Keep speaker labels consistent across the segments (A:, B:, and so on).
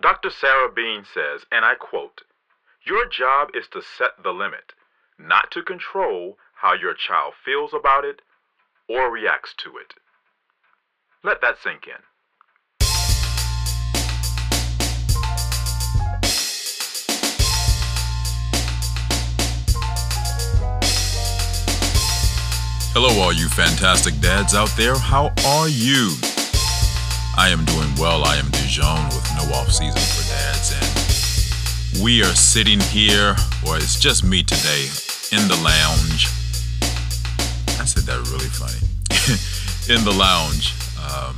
A: Dr. Sara Bean says, and I quote, Your job is to set the limit, not to control how your child feels about it or reacts to it. Let that sink in.
B: Hello, all you fantastic dads out there. How are you? I am doing well. I am Dijon with no off season for dads, and we are sitting here, or it's just me today, in the lounge. I said that really funny. in the lounge, um,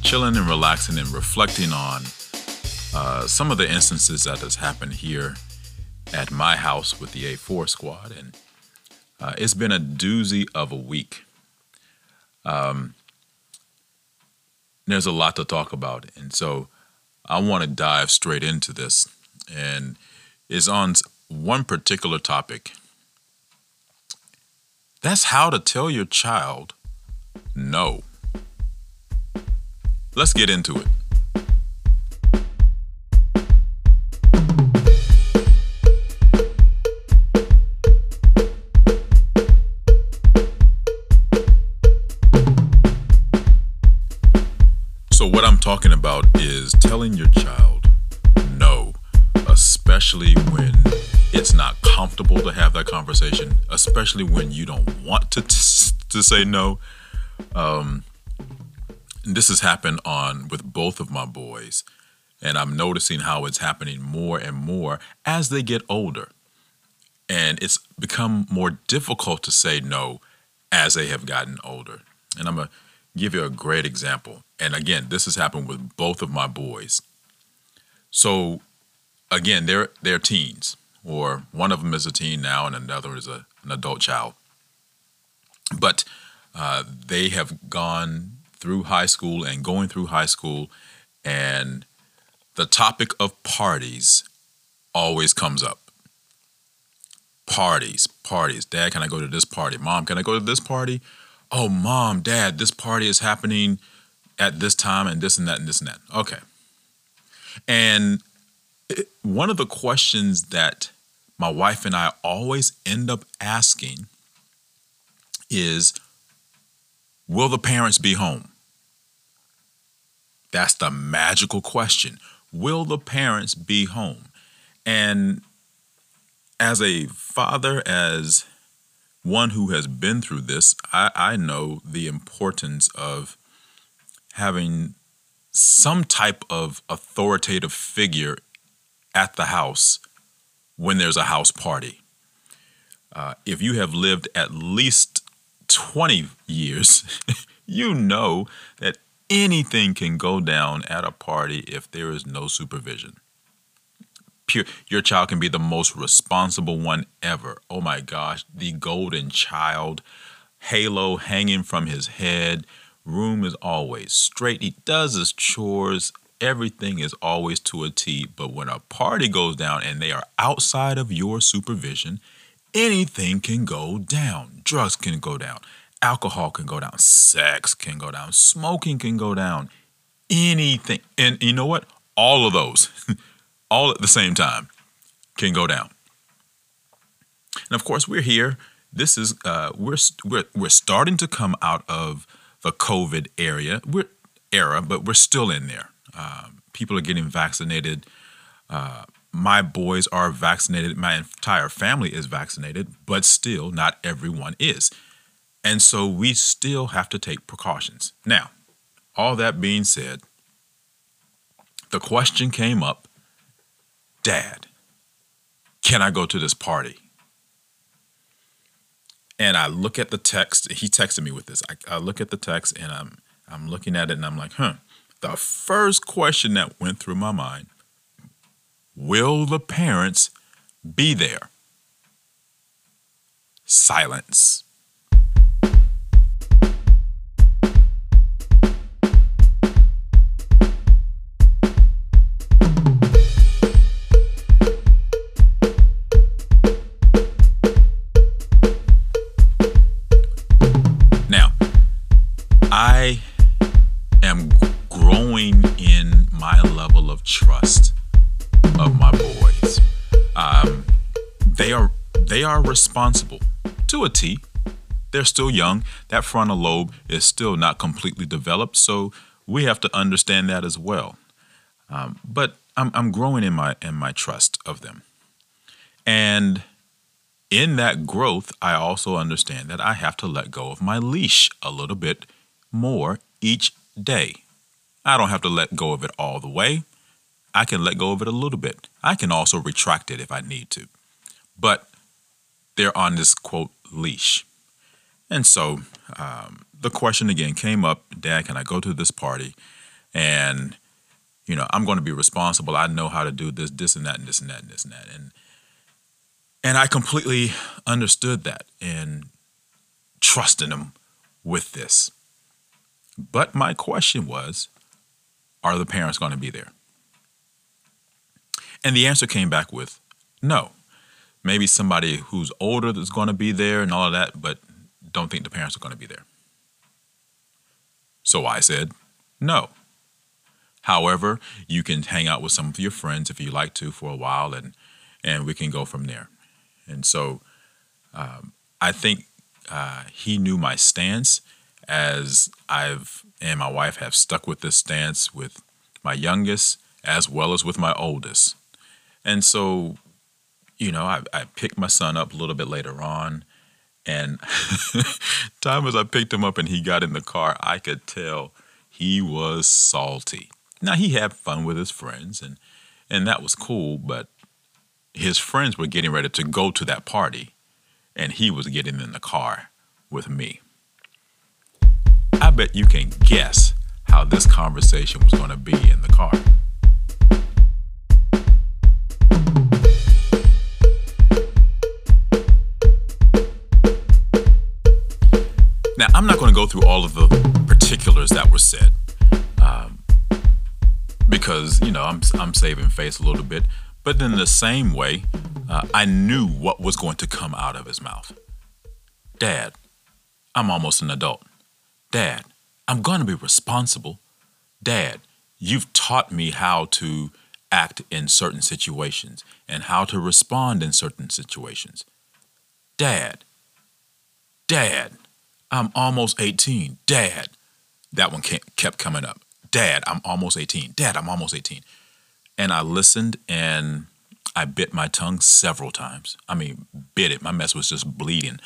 B: chilling and relaxing and reflecting on uh, some of the instances that has happened here at my house with the A4 squad, and uh, it's been a doozy of a week. Um, there's a lot to talk about, and so I want to dive straight into this, and is on one particular topic. That's how to tell your child no. Let's get into it. Talking about is telling your child no, especially when it's not comfortable to have that conversation, especially when you don't want to, t- to say no. Um, this has happened on with both of my boys, and I'm noticing how it's happening more and more as they get older. And it's become more difficult to say no as they have gotten older. And I'm to give you a great example. And again, this has happened with both of my boys. So again, they're they're teens, or one of them is a teen now, and another is a, an adult child. But uh, they have gone through high school and going through high school, and the topic of parties always comes up. Parties, parties. Dad, can I go to this party? Mom, can I go to this party? Oh, mom, dad, this party is happening at this time and this and that and this and that. Okay. And it, one of the questions that my wife and I always end up asking is Will the parents be home? That's the magical question. Will the parents be home? And as a father, as one who has been through this, I, I know the importance of having some type of authoritative figure at the house when there's a house party. Uh, if you have lived at least 20 years, you know that anything can go down at a party if there is no supervision. Pure, your child can be the most responsible one ever. Oh my gosh, the golden child, halo hanging from his head, room is always straight. He does his chores, everything is always to a T. But when a party goes down and they are outside of your supervision, anything can go down. Drugs can go down, alcohol can go down, sex can go down, smoking can go down, anything. And you know what? All of those, all at the same time, can go down. And of course, we're here. This is uh, we're we're we're starting to come out of the COVID area. We're era, but we're still in there. Um, people are getting vaccinated. Uh, my boys are vaccinated. My entire family is vaccinated, but still, not everyone is. And so we still have to take precautions. Now, all that being said, the question came up Dad, can I go to this party? And I look at the text. He texted me with this. I, I look at the text and I'm I'm looking at it and I'm like, huh. The first question that went through my mind Will the parents be there? Silence. Responsible to a T. They're still young. That frontal lobe is still not completely developed, so we have to understand that as well. Um, but I'm, I'm growing in my in my trust of them, and in that growth, I also understand that I have to let go of my leash a little bit more each day. I don't have to let go of it all the way. I can let go of it a little bit. I can also retract it if I need to. But they're on this quote leash. And so um, the question again came up Dad, can I go to this party? And, you know, I'm going to be responsible. I know how to do this, this, and that, and this, and that, and this, and that. And, and I completely understood that and trusted him with this. But my question was are the parents going to be there? And the answer came back with no. Maybe somebody who's older that's going to be there and all of that, but don't think the parents are going to be there. So I said no. However, you can hang out with some of your friends if you like to for a while, and and we can go from there. And so, um, I think uh, he knew my stance, as I've and my wife have stuck with this stance with my youngest as well as with my oldest. And so, you know, I, I picked my son up a little bit later on. And time as I picked him up and he got in the car, I could tell he was salty. Now he had fun with his friends and and that was cool, but his friends were getting ready to go to that party and he was getting in the car with me. I bet you can guess how this conversation was going to be in the car. Now, I'm not going to go through all of the particulars that were said um, because, you know, I'm, I'm saving face a little bit. But in the same way, uh, I knew what was going to come out of his mouth. Dad, I'm almost an adult. Dad, I'm going to be responsible. Dad, you've taught me how to act in certain situations and how to respond in certain situations. Dad, Dad, I'm almost 18. Dad. That one kept coming up. Dad, I'm almost 18. Dad, I'm almost 18. And I listened and I bit my tongue several times. I mean, bit it. My mess was just bleeding.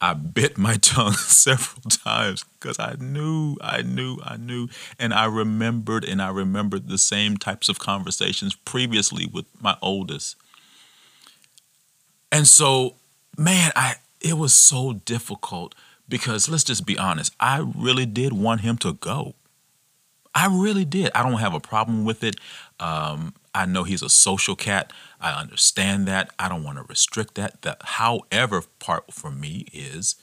B: I bit my tongue several times because I knew, I knew, I knew. And I remembered and I remembered the same types of conversations previously with my oldest. And so, man, I it was so difficult because let's just be honest, I really did want him to go. I really did. I don't have a problem with it. Um, I know he's a social cat. I understand that. I don't want to restrict that. The however part for me is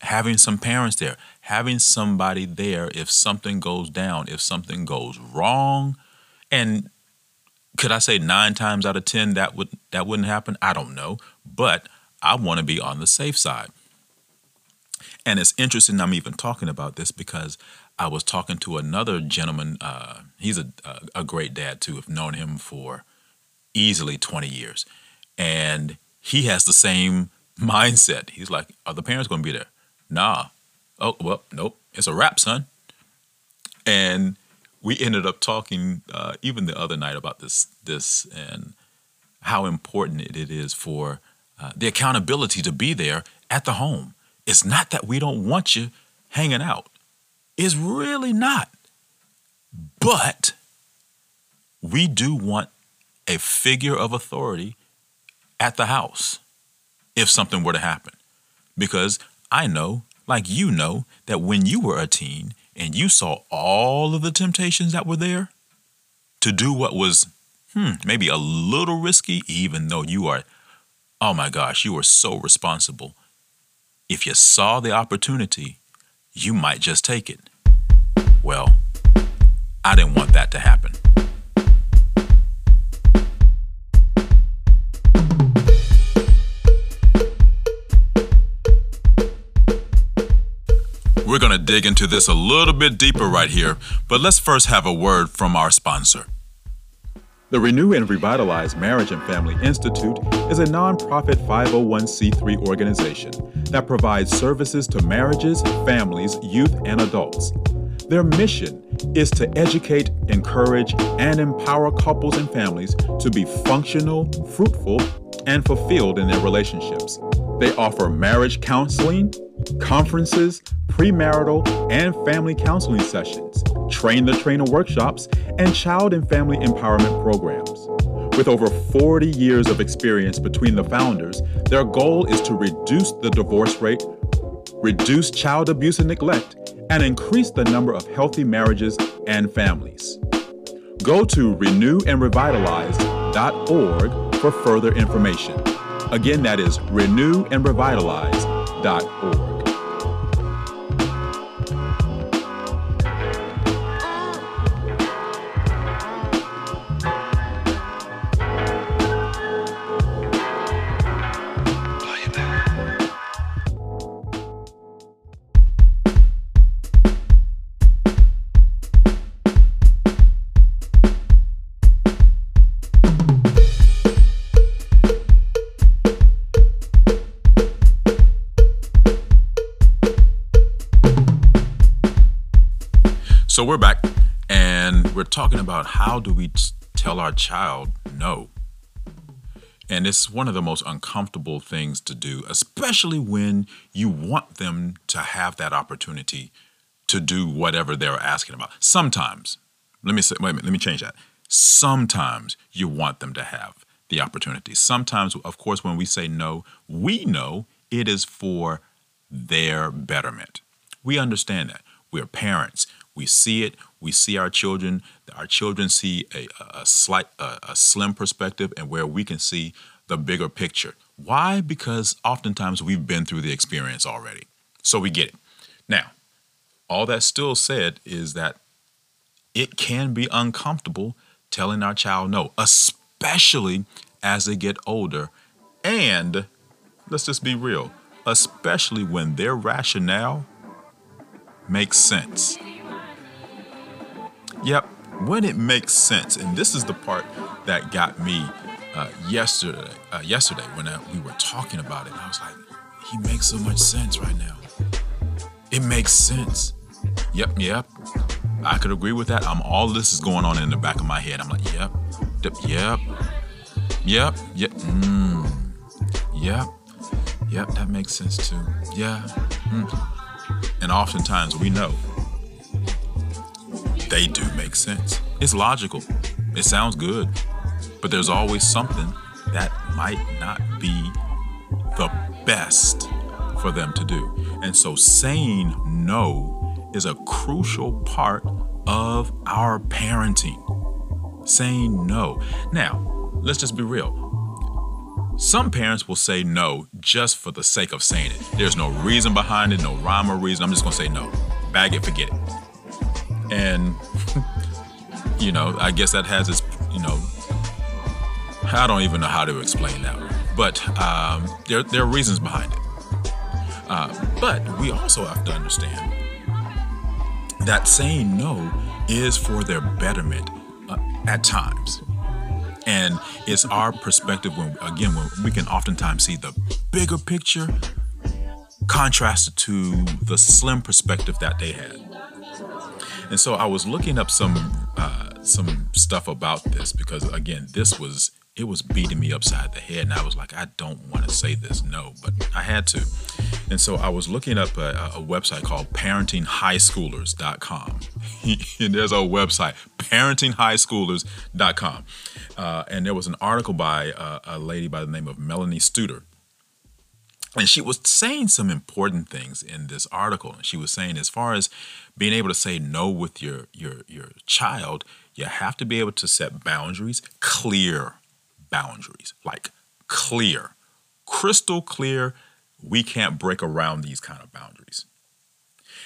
B: having some parents there, having somebody there if something goes down, if something goes wrong. And could I say nine times out of ten that would that wouldn't happen? I don't know. But I want to be on the safe side. And it's interesting I'm even talking about this because I was talking to another gentleman. Uh, he's a, a, great dad too. I've known him for easily 20 years. And he has the same mindset. He's like, Are the parents going to be there? Nah. Oh, well, nope. It's a wrap, son. And we ended up talking uh, even the other night about this, this and how important it is for uh, the accountability to be there at the home. It's not that we don't want you hanging out. It's really not. But we do want a figure of authority at the house if something were to happen. Because I know, like you know, that when you were a teen and you saw all of the temptations that were there to do what was, hmm, maybe a little risky, even though you are, oh my gosh, you are so responsible if you saw the opportunity, you might just take it. Well, I didn't want that to happen. We're going to dig into this a little bit deeper right here, but let's first have a word from our sponsor.
A: The Renew and Revitalize Marriage and Family Institute is a nonprofit 501c3 organization that provides services to marriages, families, youth, and adults. Their mission is to educate, encourage, and empower couples and families to be functional, fruitful, and fulfilled in their relationships. They offer marriage counseling, conferences, premarital, and family counseling sessions, train the trainer workshops, and child and family empowerment programs. With over 40 years of experience between the founders, their goal is to reduce the divorce rate, reduce child abuse and neglect, and increase the number of healthy marriages and families. Go to renewandrevitalize.org for further information. Again, that is renewandrevitalize.org.
B: about how do we tell our child no. And it's one of the most uncomfortable things to do, especially when you want them to have that opportunity to do whatever they're asking about. Sometimes, let me say, wait a minute, let me change that. Sometimes you want them to have the opportunity. Sometimes, of course, when we say no, we know it is for their betterment. We understand that. We're parents. We see it. We see our children. Our children see a, a slight, a, a slim perspective, and where we can see the bigger picture. Why? Because oftentimes we've been through the experience already, so we get it. Now, all that still said is that it can be uncomfortable telling our child no, especially as they get older. And let's just be real, especially when their rationale makes sense. Yep, when it makes sense, and this is the part that got me uh, yesterday. Uh, yesterday, when I, uh, we were talking about it, I was like, "He makes so much sense right now. It makes sense." Yep, yep. I could agree with that. I'm all this is going on in the back of my head. I'm like, "Yep, yep, yep, yep, yep, mm, yep, yep." That makes sense too. Yeah. Mm. And oftentimes we know they do make sense. It's logical. It sounds good. But there's always something that might not be the best for them to do. And so saying no is a crucial part of our parenting. Saying no. Now, let's just be real. Some parents will say no just for the sake of saying it. There's no reason behind it, no rhyme or reason. I'm just gonna say no. Bag it, forget it. And, you know, I guess that has its, you know, I don't even know how to explain that. But um, there, there are reasons behind it. Uh, but we also have to understand that saying no is for their betterment uh, at times. And it's our perspective when, again, when we can oftentimes see the bigger picture contrasted to the slim perspective that they had. And so I was looking up some uh, some stuff about this because again, this was it was beating me upside the head, and I was like, I don't want to say this, no, but I had to. And so I was looking up a, a website called ParentingHighSchoolers.com. and there's a website, ParentingHighSchoolers.com, uh, and there was an article by a lady by the name of Melanie Studer and she was saying some important things in this article she was saying as far as being able to say no with your your your child you have to be able to set boundaries clear boundaries like clear crystal clear we can't break around these kind of boundaries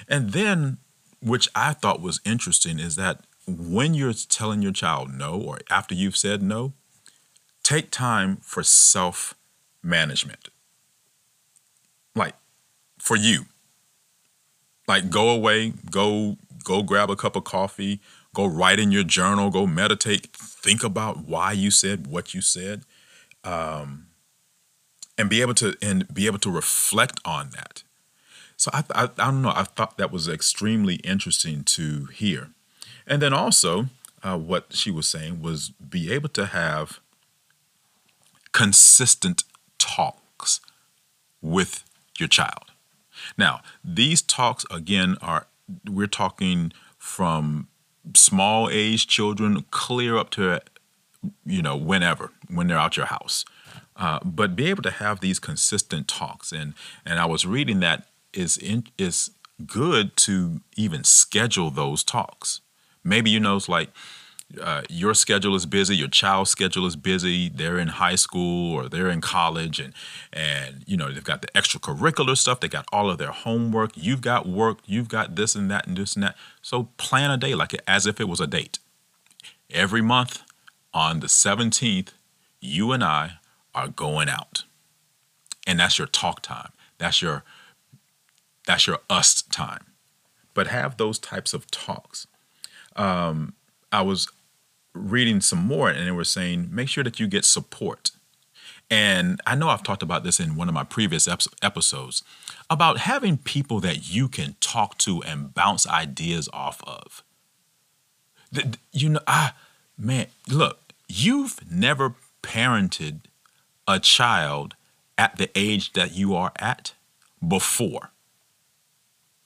B: and then which i thought was interesting is that when you're telling your child no or after you've said no take time for self management like for you. Like go away, go go grab a cup of coffee, go write in your journal, go meditate, think about why you said what you said, um, and be able to and be able to reflect on that. So I, I, I don't know. I thought that was extremely interesting to hear, and then also uh, what she was saying was be able to have consistent talks with your child. Now, these talks again are we're talking from small age children clear up to you know whenever when they're out your house. Uh, but be able to have these consistent talks and and I was reading that is in, is good to even schedule those talks. Maybe you know it's like uh, your schedule is busy, your child's schedule is busy. They're in high school or they're in college, and and you know they've got the extracurricular stuff. They got all of their homework. You've got work. You've got this and that and this and that. So plan a day like it, as if it was a date. Every month on the seventeenth, you and I are going out, and that's your talk time. That's your that's your us time. But have those types of talks. Um, I was reading some more and they were saying make sure that you get support. And I know I've talked about this in one of my previous episodes about having people that you can talk to and bounce ideas off of. You know, ah, man, look, you've never parented a child at the age that you are at before.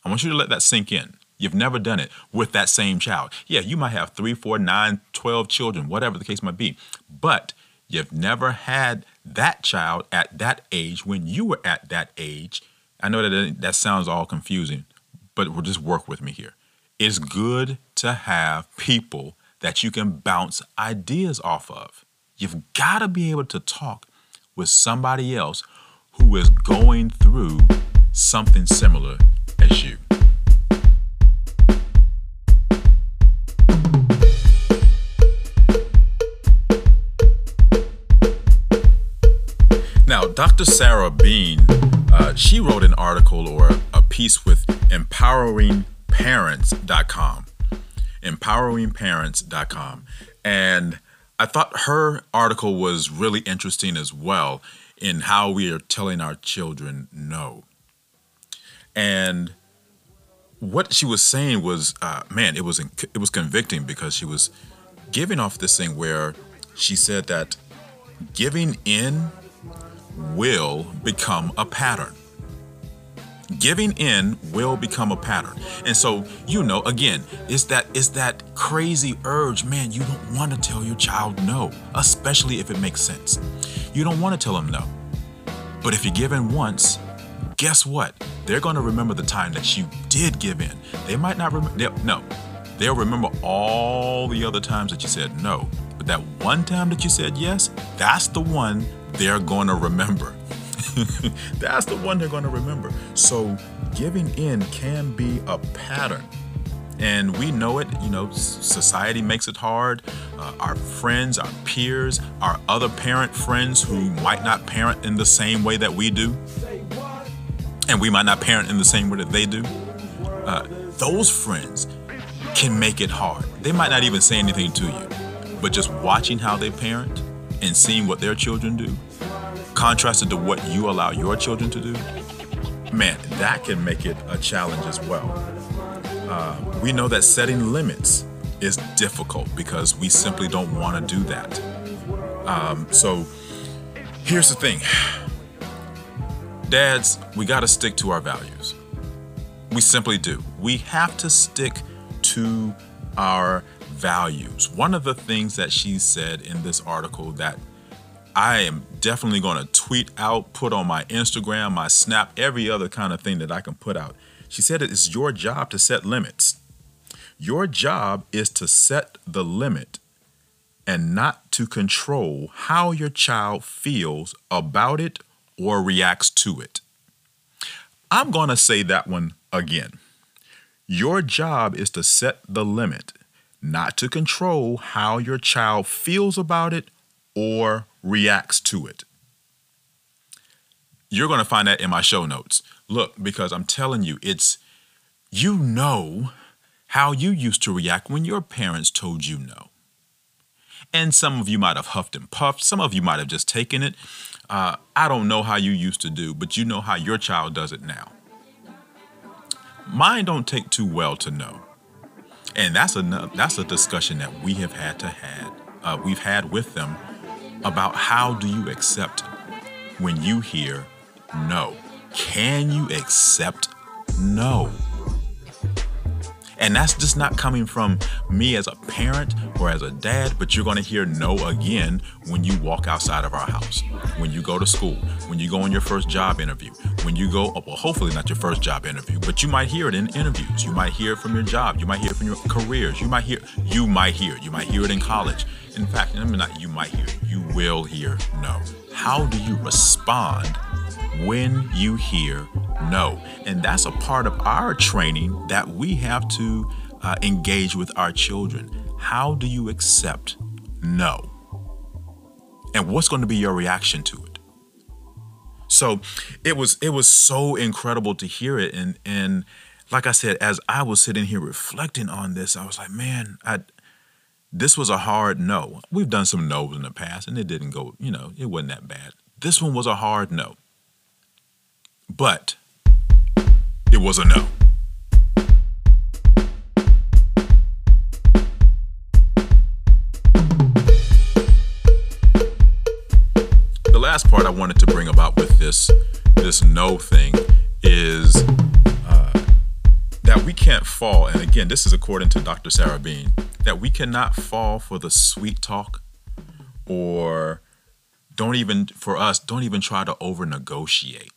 B: I want you to let that sink in. You've never done it with that same child. Yeah, you might have three, four, nine, 12 children, whatever the case might be, but you've never had that child at that age when you were at that age. I know that that sounds all confusing, but we'll just work with me here. It's good to have people that you can bounce ideas off of. You've got to be able to talk with somebody else who is going through something similar as you. Now, Dr. Sara Bean, uh, she wrote an article or a piece with empoweringparents.com. Empoweringparents.com. And I thought her article was really interesting as well in how we are telling our children no. And what she was saying was, uh, man, it was it was convicting because she was giving off this thing where she said that giving in will become a pattern. Giving in will become a pattern. And so, you know, again, it's that it's that crazy urge, man, you don't want to tell your child no, especially if it makes sense. You don't want to tell them no. But if you give in once, guess what? They're going to remember the time that you did give in. They might not remember no. They'll remember all the other times that you said no. But that one time that you said yes, that's the one they're going to remember. That's the one they're going to remember. So giving in can be a pattern. And we know it, you know, society makes it hard. Uh, our friends, our peers, our other parent friends who might not parent in the same way that we do, and we might not parent in the same way that they do, uh, those friends can make it hard. They might not even say anything to you, but just watching how they parent and seeing what their children do, contrasted to what you allow your children to do, man, that can make it a challenge as well. Uh, we know that setting limits is difficult because we simply don't want to do that. Um, so here's the thing dads, we got to stick to our values. We simply do. We have to stick to our values. One of the things that she said in this article that I am definitely going to tweet out, put on my Instagram, my Snap, every other kind of thing that I can put out. She said it is your job to set limits. Your job is to set the limit and not to control how your child feels about it or reacts to it. I'm going to say that one again. Your job is to set the limit not to control how your child feels about it or reacts to it. You're going to find that in my show notes. Look, because I'm telling you, it's you know how you used to react when your parents told you no. And some of you might have huffed and puffed, some of you might have just taken it. Uh, I don't know how you used to do, but you know how your child does it now. Mine don't take too well to know. And that's a that's a discussion that we have had to had uh, we've had with them about how do you accept when you hear no. Can you accept no? And that's just not coming from me as a parent or as a dad, but you're to hear no again when you walk outside of our house, when you go to school, when you go on your first job interview, when you go, oh, well, hopefully not your first job interview, but you might hear it in interviews. You might hear it from your job. You might hear it from your careers. You might hear, you might hear it. You might hear it in college. In fact, I mean, not you might hear. You will hear no. How do you respond when you hear no. And that's a part of our training that we have to uh, engage with our children. How do you accept no? And what's going to be your reaction to it? So it was it was so incredible to hear it and and like I said as I was sitting here reflecting on this I was like man I this was a hard no. We've done some no's in the past and it didn't go, you know, it wasn't that bad. This one was a hard no. But it was a no. The last part I wanted to bring about with this this no thing is uh, that we can't fall, and again, this is according to Dr. Sara Bean, that we cannot fall for the sweet talk or don't even, for us, don't even try to over negotiate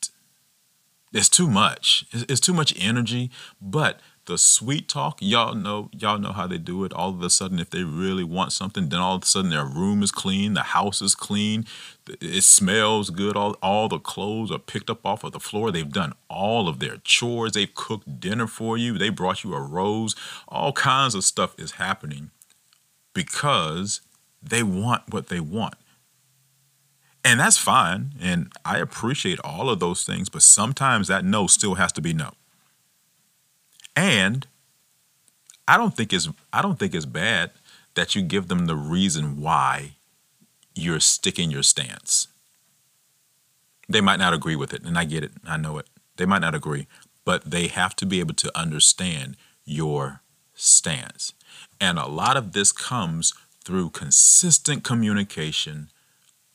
B: it's too much. It's, it's too much energy. But the sweet talk, y'all know, y'all know how they do it. All of a sudden, if they really want something, then all of a sudden their room is clean, the house is clean, it smells good. All all the clothes are picked up off of the floor. They've done all of their chores. They've cooked dinner for you. They brought you a rose. All kinds of stuff is happening because they want what they want. And that's fine. And I appreciate all of those things, but sometimes that no still has to be no. And I don't think it's I don't think it's bad that you give them the reason why you're sticking your stance. They might not agree with it, and I get it. I know it. They might not agree, but they have to be able to understand your stance. And a lot of this comes through consistent communication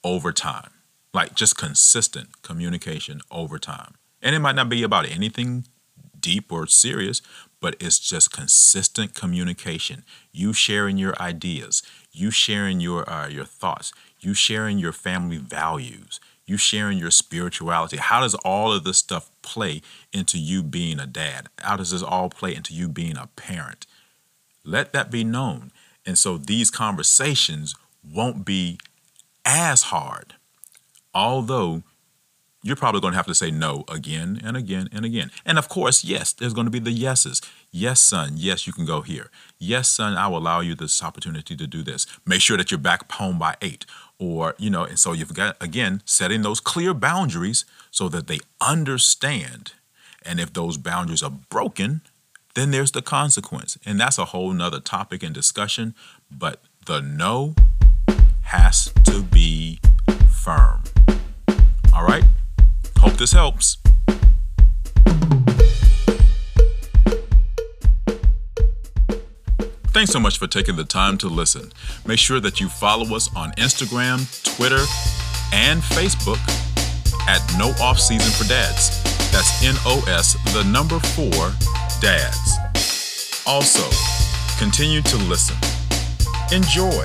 B: over time, like just consistent communication over time. And it might not be about anything deep or serious, but it's just consistent communication. You sharing your ideas, you sharing your uh, your thoughts, you sharing your family values, you sharing your spirituality. How does all of this stuff play into you being a dad? How does this all play into you being a parent? Let that be known. And so these conversations won't be as hard. Although you're probably going to have to say no again and again and again. And of course, yes, there's going to be the yeses. Yes, son, yes, you can go here. Yes, son, I will allow you this opportunity to do this. Make sure that you're back home by eight. Or, you know, and so you've got, again, setting those clear boundaries so that they understand. And if those boundaries are broken, then there's the consequence. And that's a whole nother topic and discussion. But the no has to this helps. Thanks so much for taking the time to listen. Make sure that you follow us on Instagram, Twitter, and Facebook at No Off Season for Dads. That's N O S, the number four, dads. Also, continue to listen. Enjoy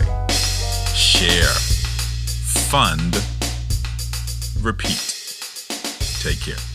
B: share, fund, repeat. Take care.